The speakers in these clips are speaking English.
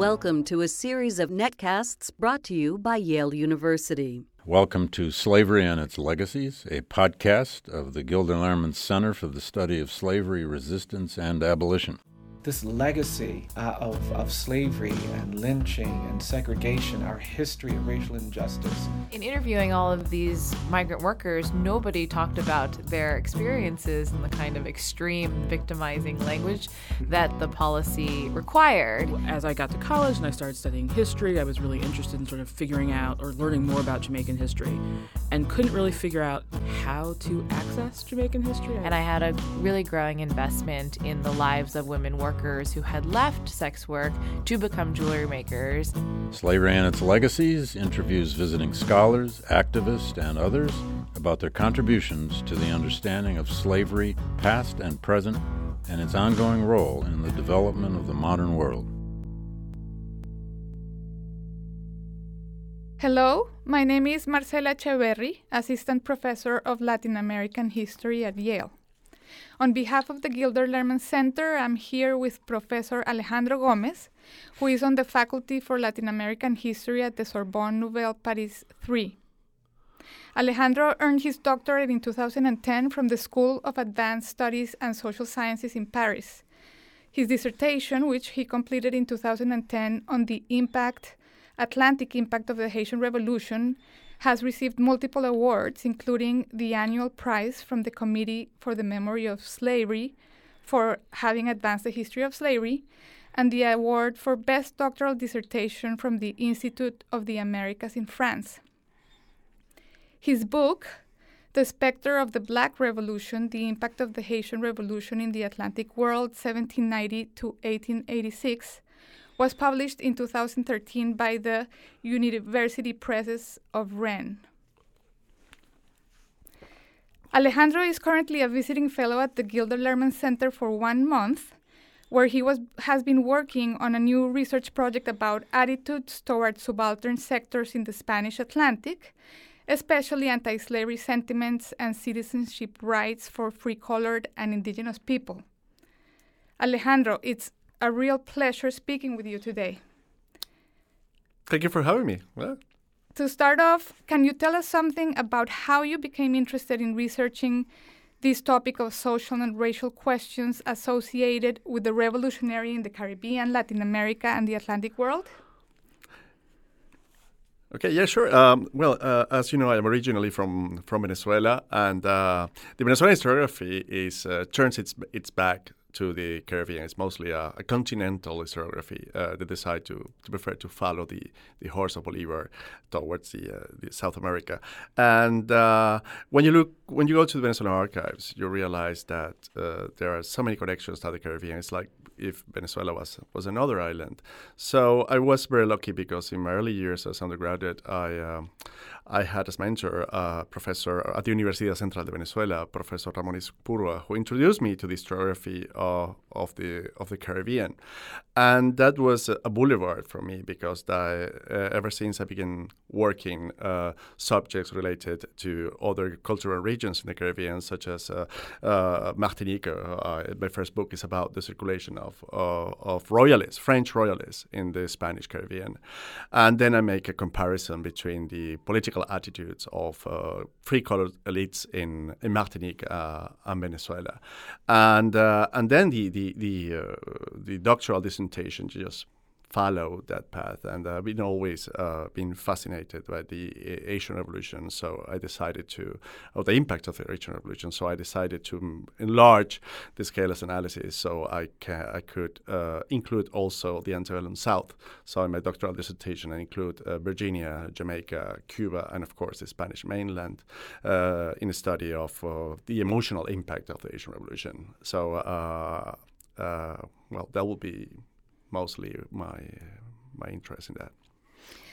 Welcome to a series of netcasts brought to you by Yale University. Welcome to Slavery and Its Legacies, a podcast of the Gilder Lehrman Center for the Study of Slavery, Resistance, and Abolition this legacy uh, of, of slavery and lynching and segregation, our history of racial injustice. In interviewing all of these migrant workers, nobody talked about their experiences and the kind of extreme victimizing language that the policy required. As I got to college and I started studying history, I was really interested in sort of figuring out or learning more about Jamaican history and couldn't really figure out how to access Jamaican history. And I had a really growing investment in the lives of women workers workers who had left sex work to become jewelry makers. Slavery and Its Legacies interviews visiting scholars, activists, and others about their contributions to the understanding of slavery, past and present, and its ongoing role in the development of the modern world. Hello, my name is Marcela Echeverry, Assistant Professor of Latin American History at Yale. On behalf of the Gilder Lehrman Center, I'm here with Professor Alejandro Gomez, who is on the Faculty for Latin American History at the Sorbonne Nouvelle Paris III. Alejandro earned his doctorate in 2010 from the School of Advanced Studies and Social Sciences in Paris. His dissertation, which he completed in 2010 on the impact, Atlantic impact of the Haitian Revolution, has received multiple awards, including the annual prize from the Committee for the Memory of Slavery for having advanced the history of slavery, and the award for Best Doctoral Dissertation from the Institute of the Americas in France. His book, The Spectre of the Black Revolution The Impact of the Haitian Revolution in the Atlantic World, 1790 to 1886, was published in 2013 by the University Presses of Rennes. Alejandro is currently a visiting fellow at the Gilder Lehrman Center for one month, where he was, has been working on a new research project about attitudes toward subaltern sectors in the Spanish Atlantic, especially anti slavery sentiments and citizenship rights for free colored and indigenous people. Alejandro, it's a real pleasure speaking with you today. Thank you for having me. Well. To start off, can you tell us something about how you became interested in researching this topic of social and racial questions associated with the revolutionary in the Caribbean, Latin America, and the Atlantic world? Okay, yeah, sure. Um, well, uh, as you know, I am originally from from Venezuela, and uh, the Venezuelan historiography is uh, turns its its back to the Caribbean. It's mostly a, a continental historiography. Uh, they decide to, to prefer to follow the, the horse of Bolivar towards the, uh, the South America. And uh, when you look, when you go to the Venezuelan archives, you realize that uh, there are so many connections to the Caribbean. It's like if Venezuela was was another island. So I was very lucky because in my early years as undergraduate, I um, I had as mentor a professor at the Universidad Central de Venezuela, Professor Ramon Aizpurua, who introduced me to the historiography uh, of the of the Caribbean, and that was a boulevard for me because I, uh, ever since I began working uh, subjects related to other cultural regions in the Caribbean, such as uh, uh, Martinique. Uh, my first book is about the circulation of of royalists, French royalists in the Spanish Caribbean, and then I make a comparison between the political attitudes of free-colored elites in, in Martinique and Venezuela, and and then the the the the, uh, the doctoral dissertation to just follow that path. And I've been always uh, been fascinated by the Haitian Revolution. So I decided to, of the impact of the Haitian Revolution. So I decided to enlarge the scales analysis so I can I could uh, include also the antebellum South. So in my doctoral dissertation, I include uh, Virginia, Jamaica, Cuba, and of course the Spanish mainland uh, in a study of uh, the emotional impact of the Haitian Revolution. So uh, well, that will be mostly my my interest in that.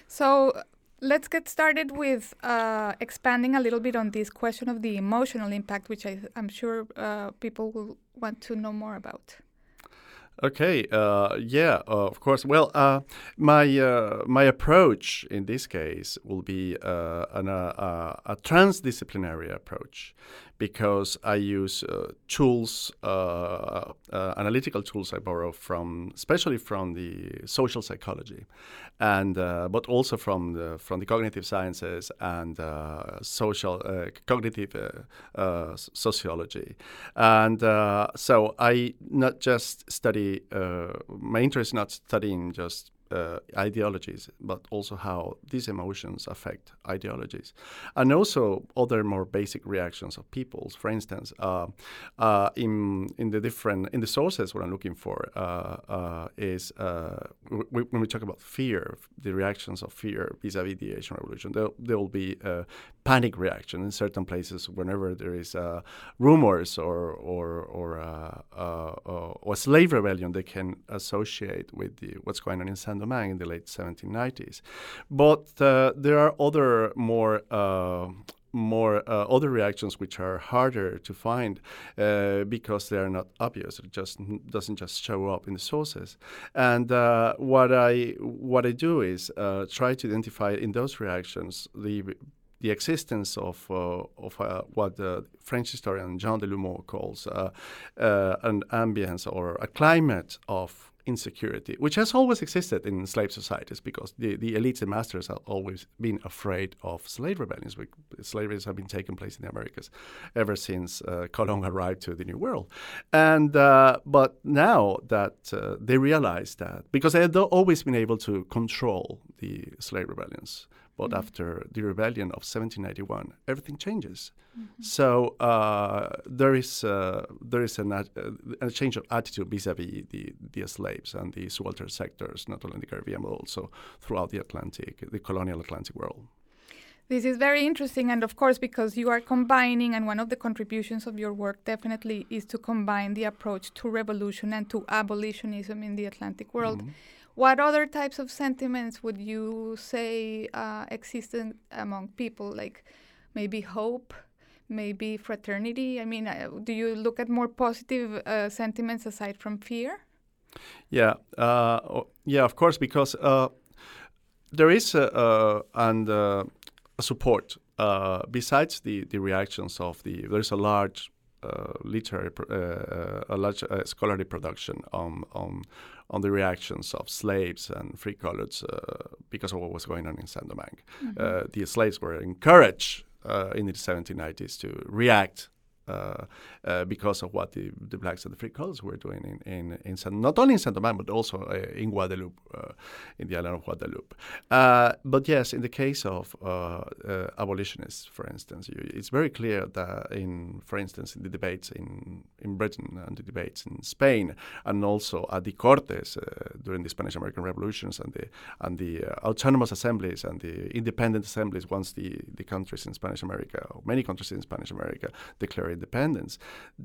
So let's get started with uh, expanding a little bit on this question of the emotional impact, which I, am sure uh, people will want to know more about. Okay, uh, yeah, uh, of course. Well, uh, my uh, my approach in this case will be an, a transdisciplinary approach because I use uh, tools, uh, uh, analytical tools I borrow from, especially from the social psychology, and uh, but also from the from the cognitive sciences and uh, social cognitive sociology, and so I not just study. my interest is not studying just uh, ideologies, but also how these emotions affect ideologies, and also other more basic reactions of peoples. For instance, uh, uh, in in the different in the sources, what I'm looking for uh, uh, is uh, when we talk about fear, the reactions of fear vis-a-vis the Haitian Revolution. There will be panic reaction in certain places whenever there is rumors or or or, or a slave rebellion. They can associate with the, what's going on in Saint-Domingue in the late 1790s. But uh, there are other more uh, more uh, other reactions which are harder to find uh, because they are not obvious. It just doesn't just show up in the sources. And uh, what I what I do is uh, try to identify in those reactions the the existence of uh, of uh, what the French historian Jean Delumeau calls an ambience or a climate of insecurity, which has always existed in slave societies because the, the elites and masters have always been afraid of slave rebellions. Slaveries have been taking place in the Americas ever since uh, Colon arrived to the New World. And uh, but now that uh, they realize that because they had always been able to control the slave rebellions, but mm-hmm. after the rebellion of 1791, everything changes. Mm-hmm. So uh, there is uh, there is an, uh, a change of attitude vis-a-vis the, the slaves and the subaltern sectors, not only in the Caribbean but also throughout the Atlantic, the colonial Atlantic world. This is very interesting, and of course, because you are combining, and one of the contributions of your work definitely is to combine the approach to revolution and to abolitionism in the Atlantic world. Mm-hmm. What other types of sentiments would you say uh, existed among people, like maybe hope, maybe fraternity? I mean, uh, do you look at more positive uh, sentiments aside from fear? Yeah, uh, yeah, of course, because uh, there is a, and a support uh, besides the the reactions of the. There's a large uh, literary, uh, a large uh, scholarly production on on on the reactions of slaves and free coloreds because of what was going on in Saint Domingue. Mm-hmm. the slaves were encouraged in the 1790s to react uh, uh, Uh, uh, because of what the, the blacks and the free colors were doing in, in, in San, not only in Saint Domingue but also uh, in Guadeloupe, uh, in the island of Guadeloupe. but yes, in the case of abolitionists, for instance, you, it's very clear that in, for instance, in the debates in, in Britain and the debates in Spain, and also at the Cortes during the Spanish American revolutions and the and the autonomous assemblies and the independent assemblies once the, the countries in Spanish America, or many countries in Spanish America, declared independence,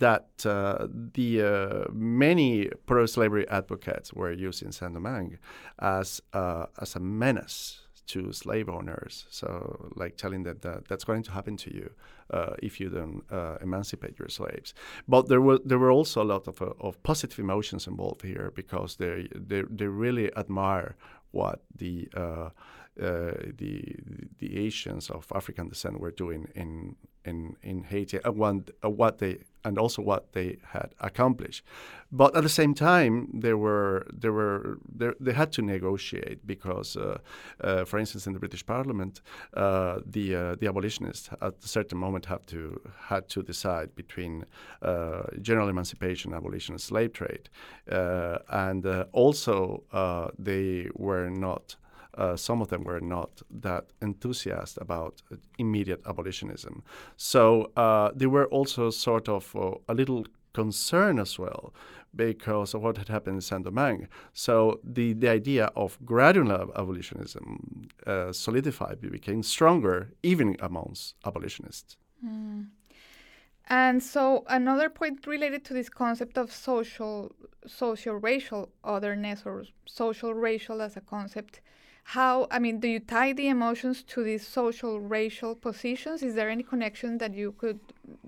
that uh, the uh, many pro-slavery advocates were using Saint-Domingue as uh, as a menace to slave owners. So, like telling them that that's going to happen to you uh, if you don't uh, emancipate your slaves. But there were there were also a lot of, uh, of positive emotions involved here because they they, they really admire what the uh, the the Haitians of African descent were doing in in in Haiti, and what, uh, what they and also what they had accomplished. But at the same time, there were there were there, they had to negotiate because, uh, uh, for instance, in the British Parliament, uh, the uh, the abolitionists at a certain moment had to had to decide between uh, general emancipation, abolition, of slave trade, and also they were not uh, some of them were not that enthusiastic about immediate abolitionism. So uh, they were also sort of uh, a little concerned as well because of what had happened in Saint Domingue. So the, the idea of gradual abolitionism uh, solidified, became stronger even amongst abolitionists. Mm. And so another point related to this concept of social social racial otherness or social racial as a concept how i mean do you tie the emotions to these social racial positions is there any connection that you could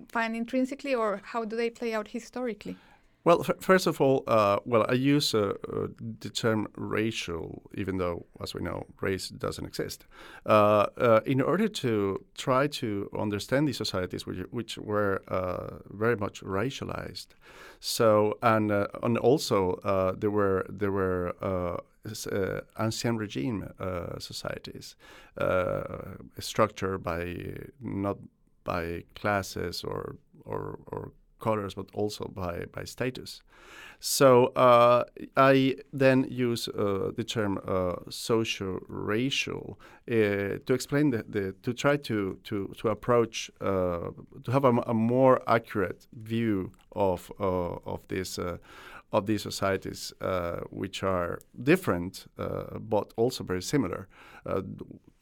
find intrinsically or how do they play out historically Well, first of all, uh, well, I use uh, uh, the term racial, even though, as we know, race doesn't exist, uh, uh, in order to try to understand these societies which, which were uh, very much racialized. So, and and also there were there were ancien regime societies structured by not by classes or or, or colors, but also by, by status. So uh, I then use uh, the term uh, socio-racial uh, to explain the, the, to try to to to approach uh, to have a, a, more accurate view of uh, of this of these societies, uh, which are different uh, but also very similar. Uh,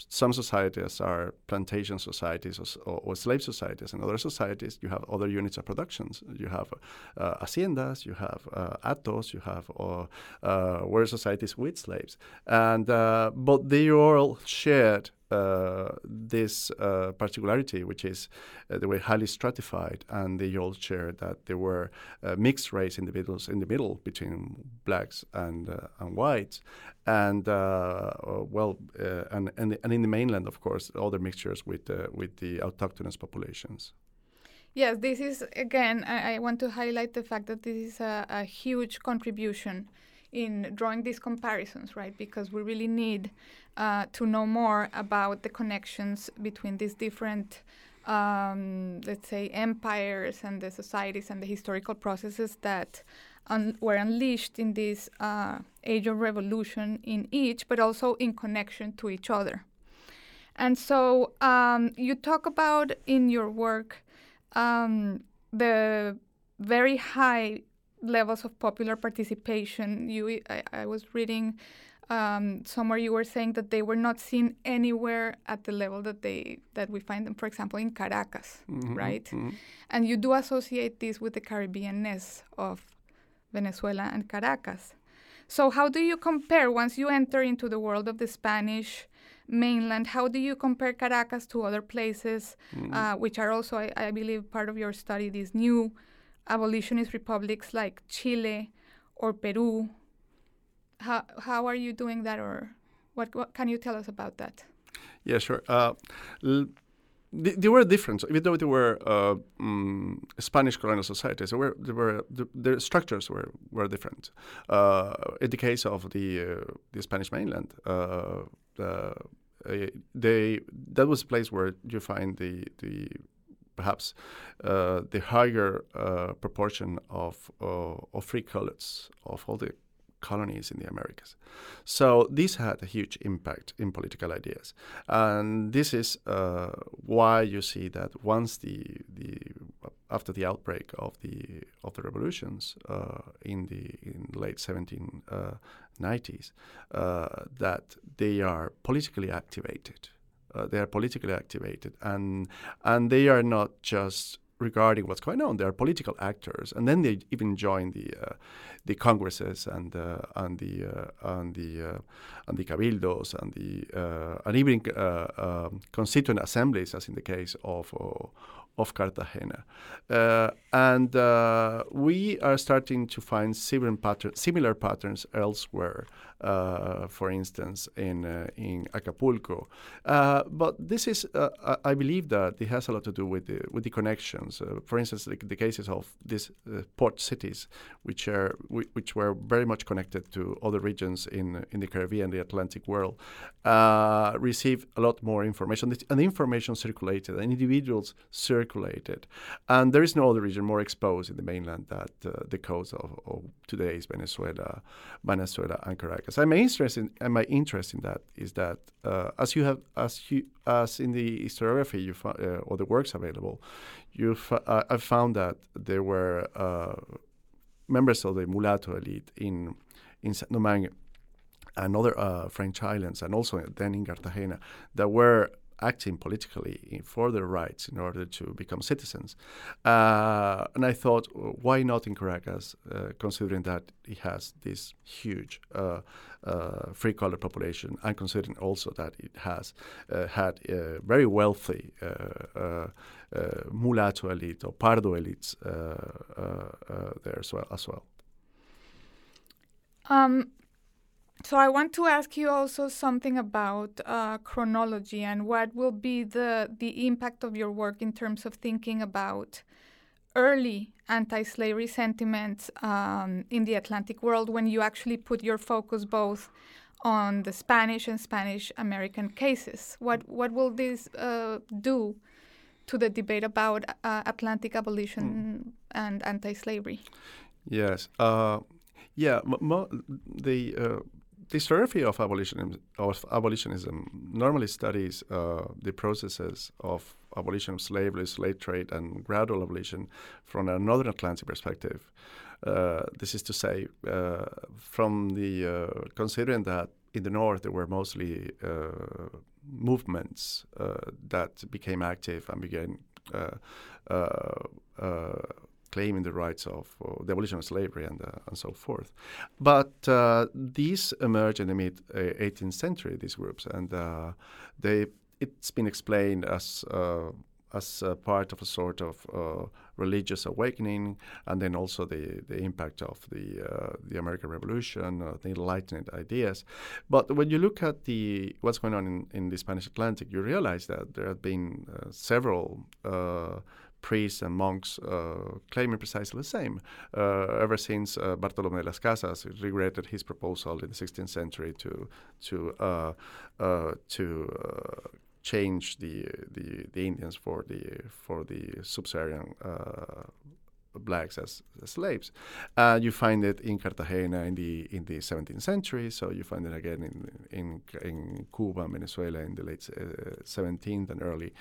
some societies are plantation societies or, or, slave societies, and other societies you have other units of productions. You have uh, haciendas, you have uh, hatos, you have uh, were societies with slaves, and but they all shared uh, this uh, particularity, which is uh, they were highly stratified, and they all shared that there were uh, mixed race individuals in the middle between blacks and uh, and whites, and well, and, and and in the mainland, of course, other mixtures with with the autochthonous populations. Yes, this is again. I, I, want to highlight the fact that this is a, a huge contribution in drawing these comparisons, right? Because we really need uh, to know more about the connections between these different, um, let's say, empires and the societies and the historical processes that un- were unleashed in this uh, age of revolution in each, but also in connection to each other. And so um, you talk about in your work um, the very high levels of popular participation. You, I, I was reading um, somewhere you were saying that they were not seen anywhere at the level that they that we find them, for example, in Caracas, mm-hmm, right? Mm-hmm. And you do associate this with the Caribbeanness of Venezuela and Caracas. So how do you compare once you enter into the world of the Spanish mainland? How do you compare Caracas to other places, mm-hmm. uh, which are also, I, I, believe, part of your study? These new abolitionist republics like Chile or Peru how how are you doing that, or what what can you tell us about that? Yeah, sure. Uh, they, were differences, even though they were uh, um, Spanish colonial societies. They were, they were the, structures were were different. Uh, in the case of the uh, the Spanish mainland, uh, they that was a place where you find the the perhaps uh, the higher uh, proportion of uh, of free colors of all the colonies in the Americas. So this had a huge impact in political ideas, and this is uh, why you see that once the the after the outbreak of the of the revolutions uh, in the in late 1790s, uh, that they are politically activated. Uh, they are politically activated, and and they are not just regarding what's going on. They are political actors, and then they even join the uh, the congresses and uh, and the uh, and the uh, and the cabildos and the uh, and even uh, um, constituent assemblies, as in the case of of Cartagena. And we are starting to find similar, pattern, similar patterns elsewhere, uh, for instance, in, uh, in Acapulco. Uh, but this is, uh, I believe that it has a lot to do with the, with the connections. for instance, the, the, cases of these port cities, which, are, which were very much connected to other regions in, in the Caribbean, and the Atlantic world, receive a lot more information. And the information circulated, and individuals circulated. And there is no other region more exposed in the mainland that uh, the coast of, of, today's Venezuela, Venezuela and Caracas. And my interest in, and my interest in that is that uh, as you have as you as in the historiography you uh, or the works available, you uh, I found that there were uh, members of the mulatto elite in in Saint Domingue and other uh, French islands, and also then in Cartagena, that were acting politically for their rights in order to become citizens. Uh, and I thought, why not in Caracas, uh, considering that it has this huge uh, uh free color population, and considering also that it has uh, had a very wealthy uh, mulatto elite or pardo elites there as well. As well. Um, so I want to ask you also something about uh, chronology and what will be the the impact of your work in terms of thinking about early anti-slavery sentiments um, in the Atlantic world when you actually put your focus both on the Spanish and Spanish American cases. What what will this uh, do to the debate about uh, Atlantic abolition mm. and anti-slavery? Yes. Uh, yeah, the uh, the historiography of abolitionism, of abolitionism normally studies uh, the processes of abolition of slavery, slave trade, and gradual abolition from a northern Atlantic perspective. Uh, this is to say, uh, from the uh, considering that in the north there were mostly uh, movements uh, that became active and began claiming the rights of uh, the abolition of slavery and, uh, and so forth. But uh, these emerged in the mid 18th uh, century, these groups, and they it's been explained as as part of a sort of uh, religious awakening, and then also the, the impact of the uh, the American Revolution, the Enlightenment ideas. But when you look at the what's going on in, in the Spanish Atlantic, you realize that there have been several priests and monks uh, claiming precisely the same. Uh, ever since uh, Bartolome de las Casas regretted his proposal in the 16th century to to to change the, the the Indians for the for the sub-Saharan blacks as, as slaves. Uh, you find it in Cartagena in the in the 17th century. So you find it again in in, in Cuba, Venezuela in the late uh, 17th and early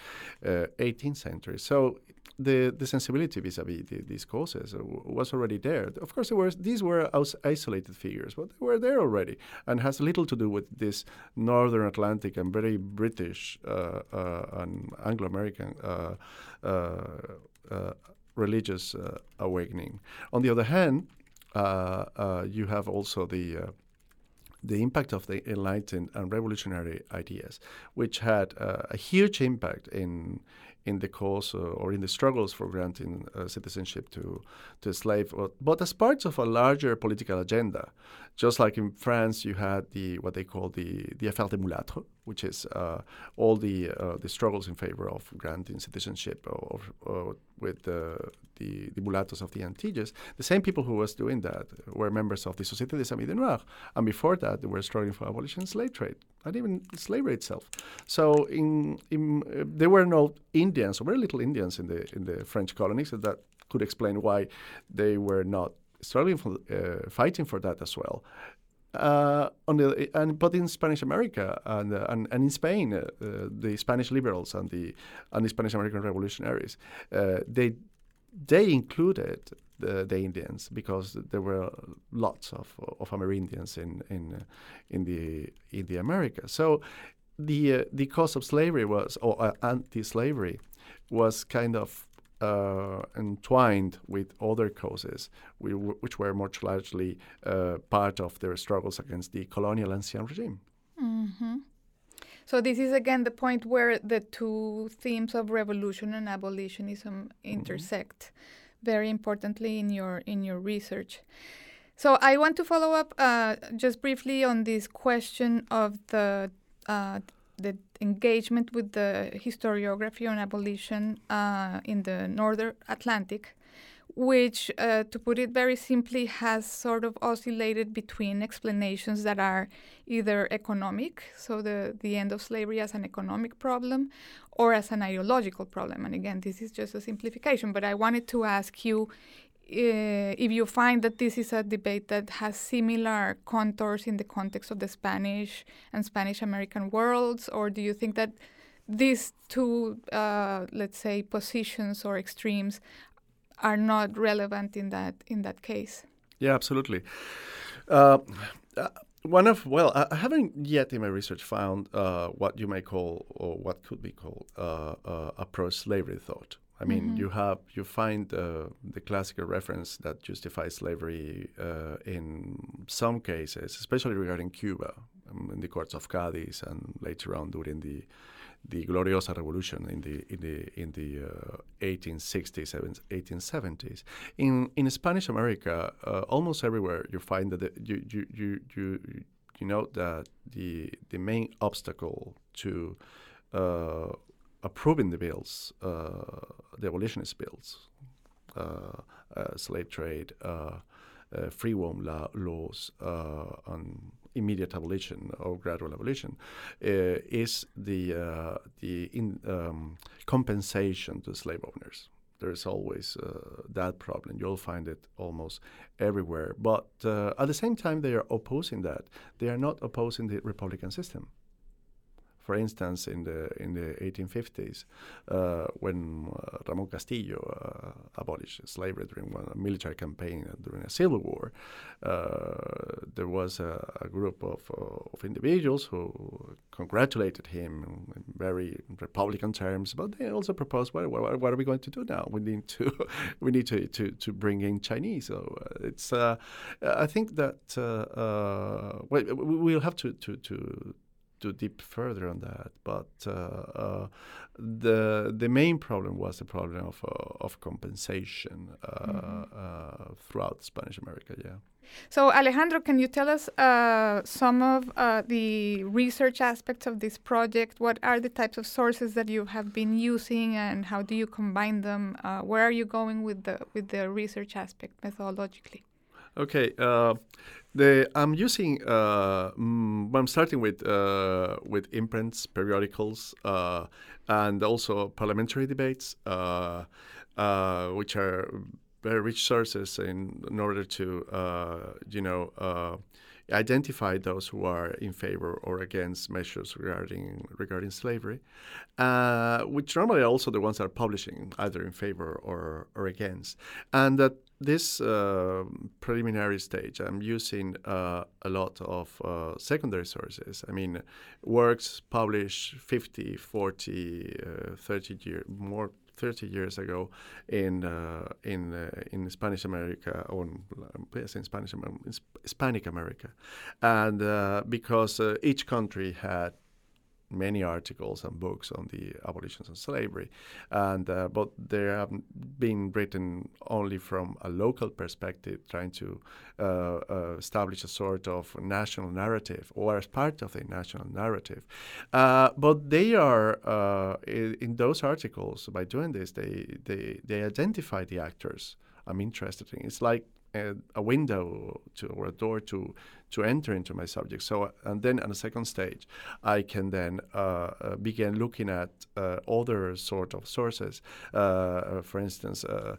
uh, 18th century. So the the sensibility vis-a-vis the, these causes was already there. Of course, were, these were isolated figures, but they were there already, and has little to do with this Northern Atlantic and very British uh, uh, and Anglo-American uh, religious uh, awakening. On the other hand, uh, uh, you have also the the impact of the enlightened and revolutionary ideas, which had a huge impact in in the cause uh, or in the struggles for granting uh, citizenship to to slave, but as parts of a larger political agenda. Just like in France, you had the what they call the the affaire des mulâtres, which is uh, all the uh, the struggles in favor of granting citizenship or with the, the, the of the Antilles. The same people who was doing that were members of the Société des Amis des Noirs, and before that they were struggling for abolition slave trade, not even slavery itself. So in, in uh, there were no Indians, or very little Indians in the in the French colonies, so that could explain why they were not struggling for uh, fighting for that as well. Uh, on the and but in Spanish America and uh, and, and in Spain, uh, uh the Spanish liberals and the and the Spanish American revolutionaries, uh, they they included the, the, Indians because there were lots of of Amerindians in in uh, in the in the Americas. So the the cause of slavery was or anti-slavery was kind of uh, entwined with other causes, which were much largely uh, part of their struggles against the colonial ancien regime. Mm-hmm. So this is again the point where the two themes of revolution and abolitionism intersect mm-hmm. very importantly in your in your research. So I want to follow up uh, just briefly on this question of the uh, the engagement with the historiography on abolition uh, in the Northern Atlantic, which, uh, to put it very simply, has sort of oscillated between explanations that are either economic, so the, the end of slavery as an economic problem, or as an ideological problem. And again, this is just a simplification, but I wanted to ask you uh, if you find that this is a debate that has similar contours in the context of the Spanish and Spanish American worlds, or do you think that these two, uh, let's say, positions or extremes are not relevant in that in that case? Yeah, absolutely. Uh, one of well, I haven't yet in my research found uh, what you may call or what could be called uh, uh, a pro-slavery thought. I mean, mm-hmm. you have you find uh, the classical reference that justifies slavery uh, in some cases, especially regarding Cuba, um, in the Cortes of Cadiz, and later on during the the Gloriosa Revolution in the in the in the uh, 1860s, 1870s. In in Spanish America, uh, almost everywhere you find that the, you, you you you you know that the the main obstacle to uh, approving the bills, uh, the abolitionist bills, uh, uh, slave trade, free womb la- laws, on immediate abolition or gradual abolition uh, is the uh, the in, um, compensation to slave owners. There is always uh, that problem. You'll find it almost everywhere. But uh, at the same time, they are opposing that. They are not opposing the republican system for instance, in the in the 1850s, uh, when uh, Ramon Castilla uh, abolished slavery during a military campaign during a civil war, uh, there was a, a group of, uh, of individuals who congratulated him in very republican terms, but they also proposed, what, what, what are we going to do now? We need to we need to, to, to bring in Chinese. So it's I think that well, we'll have to to to to deep further on that, but uh, uh, the the main problem was the problem of uh, of compensation mm-hmm. throughout Spanish America. Yeah. So Alejandro, can you tell us some of the research aspects of this project? What are the types of sources that you have been using, and how do you combine them? where are you going with the with the research aspect methodologically? Okay. Uh, the, I'm using. Uh, mm, I'm starting with uh, with imprints, periodicals, uh, and also parliamentary debates, uh, uh, which are very rich sources in, in order to, you know, identify those who are in favor or against measures regarding regarding slavery, which normally are also the ones that are publishing either in favor or or against, and that this uh, preliminary stage, I'm using uh, a lot of uh, secondary sources. I mean, works published 50, 40, uh, 30 years, more 30 years ago in uh, in uh, in Spanish America or yes, in Spanish Hispanic America, and because each country had many articles and books on the abolition of slavery, and uh, but they have been written only from a local perspective, trying to uh, uh, establish a sort of national narrative or as part of a national narrative. Uh, but they are uh, in, in those articles by doing this, they they they identify the actors. I'm interested in. It's like a, a window to, or a door to to enter into my subject. So, and then on a second stage, I can then uh, uh, begin looking at uh, other sort of sources. Uh, uh, for instance, uh,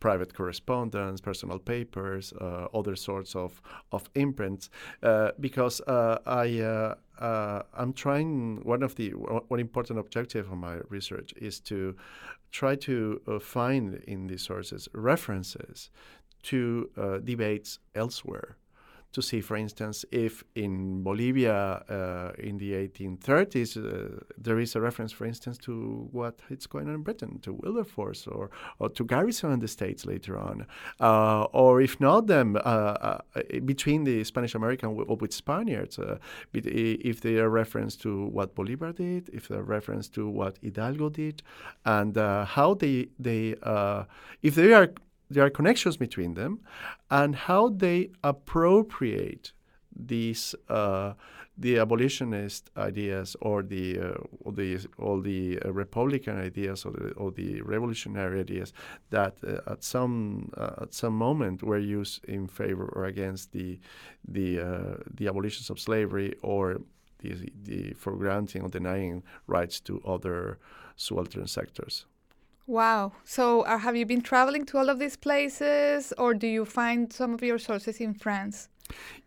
private correspondence, personal papers, other sorts of of imprints, because I. I'm trying. One of the one important objective of my research is to try to find in these sources references to uh, debates elsewhere. To see, for instance, if in Bolivia uh, in the 1830s uh, there is a reference, for instance, to what is going on in Britain, to Wilberforce or, or to Garrison in the States later on, uh, or if not, then uh, uh, between the Spanish American or with Spaniards, if they are reference to what Bolivar did, if they are reference to what Hidalgo did, and how they they if they are there are connections between them, and how they appropriate these uh, the abolitionist ideas or the uh, or the all the uh, republican ideas or the, or the revolutionary ideas that uh, at some uh, at some moment were used in favor or against the the uh, the abolitions of slavery or the, the for granting or denying rights to other subaltern sectors. Wow. So, uh, have you been traveling to all of these places, or do you find some of your sources in France?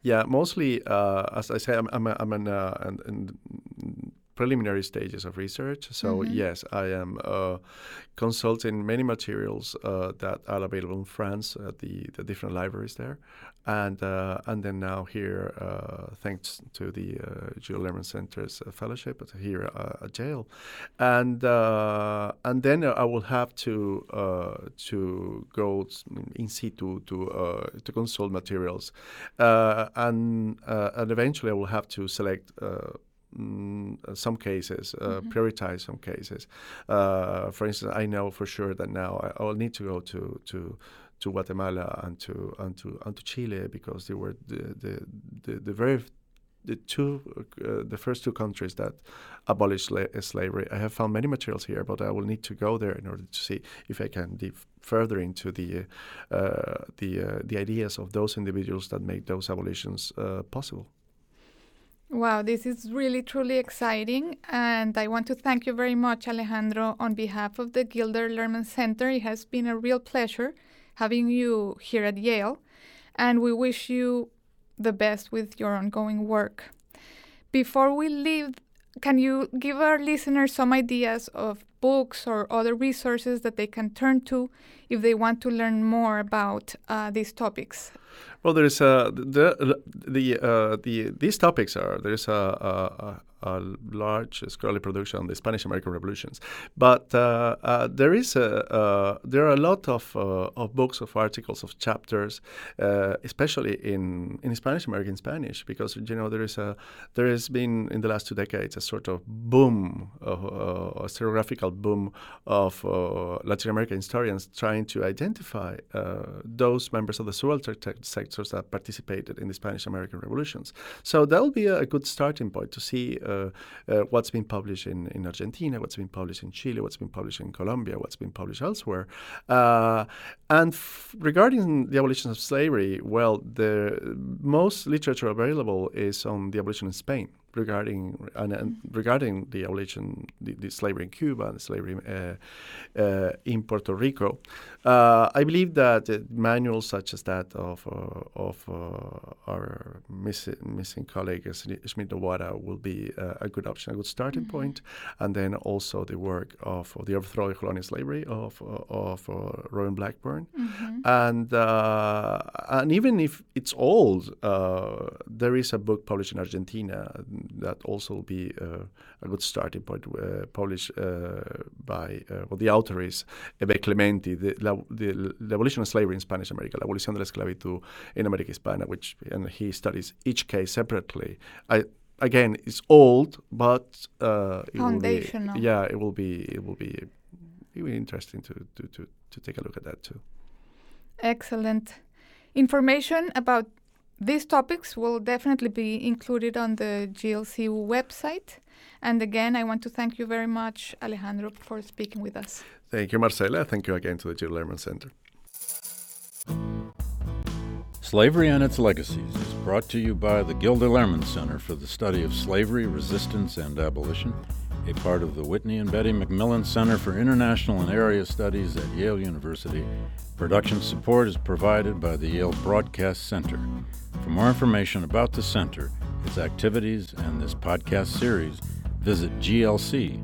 Yeah, mostly, uh, as I say, I'm, I'm, a, I'm an, uh, an, an preliminary stages of research. So mm-hmm. yes, I am uh, consulting many materials uh, that are available in France at the, the different libraries there, and uh, and then now here, uh, thanks to the uh, Gilder Lehrman Center's fellowship here at Yale, and and then I will have to to go in situ to to consult materials, and and eventually I will have to select. Mm, some cases, uh, mm-hmm. prioritize some cases. Uh, for instance, I know for sure that now I, will need to go to to to Guatemala and to and to and to Chile because they were the the the, the very the two uh, the first two countries that abolished sla- slavery. I have found many materials here, but I will need to go there in order to see if I can dive further into the uh, the uh, the ideas of those individuals that made those abolitions uh, possible. Wow, this is really truly exciting. And I want to thank you very much, Alejandro, on behalf of the Gilder Lehrman Center. It has been a real pleasure having you here at Yale, and we wish you the best with your ongoing work. Before we leave, can you give our listeners some ideas of books or other resources that they can turn to if they want to learn more about uh, these topics? Well, there is a the the uh, the these topics are there is a, a, a large scholarly production on the Spanish American revolutions. But uh, uh, there is a uh, there are a lot of uh, of books, of articles, of chapters, uh, especially in in Spanish American Spanish, because you know there is a there has been in the last two decades a sort of boom, a historiographical boom of Latin American historians trying to identify those members of the subaltern that participated in the Spanish American revolutions. So that will be a, a good starting point to see uh, uh, what's been published in, in Argentina, what's been published in Chile, what's been published in Colombia, what's been published elsewhere. Uh, and f- regarding the abolition of slavery, well, the most literature available is on the abolition in Spain regarding and, and regarding the abolition, the, the, slavery in Cuba and slavery uh, uh, in Puerto Rico. Uh, I believe that manuals such as that of of our miss, missing colleague Schmidt Nowara will be a good option, a good starting mm-hmm. point. and then also the work of, of the overthrow of colonial slavery of of Robin Blackburn, mm-hmm. and and even if it's old, there is a book published in Argentina that also will be uh, a good starting point. Uh, published uh, by well, the author is Hebe Clementi, the, la, the, the, abolition of slavery in Spanish America, la abolición de la esclavitud in America Hispana, which and he studies each case separately. I, again, it's old, but uh, it foundational. Be, yeah, it will be it will be it will be interesting to, to, to, to take a look at that too. Excellent. Information about these topics will definitely be included on the GLC website. And again, I want to thank you very much, Alejandro, for speaking with us. Thank you, Marcela. Thank you again to the Gilder Lehrman Center. Slavery and Its Legacies is brought to you by the Gilder Lehrman Center for the Study of Slavery, Resistance, and Abolition, a part of the Whitney and Betty MacMillan Center for International and Area Studies at Yale University. Production support is provided by the Yale Broadcast Center. For more information about the center, its activities, and this podcast series, visit glc.yale.edu.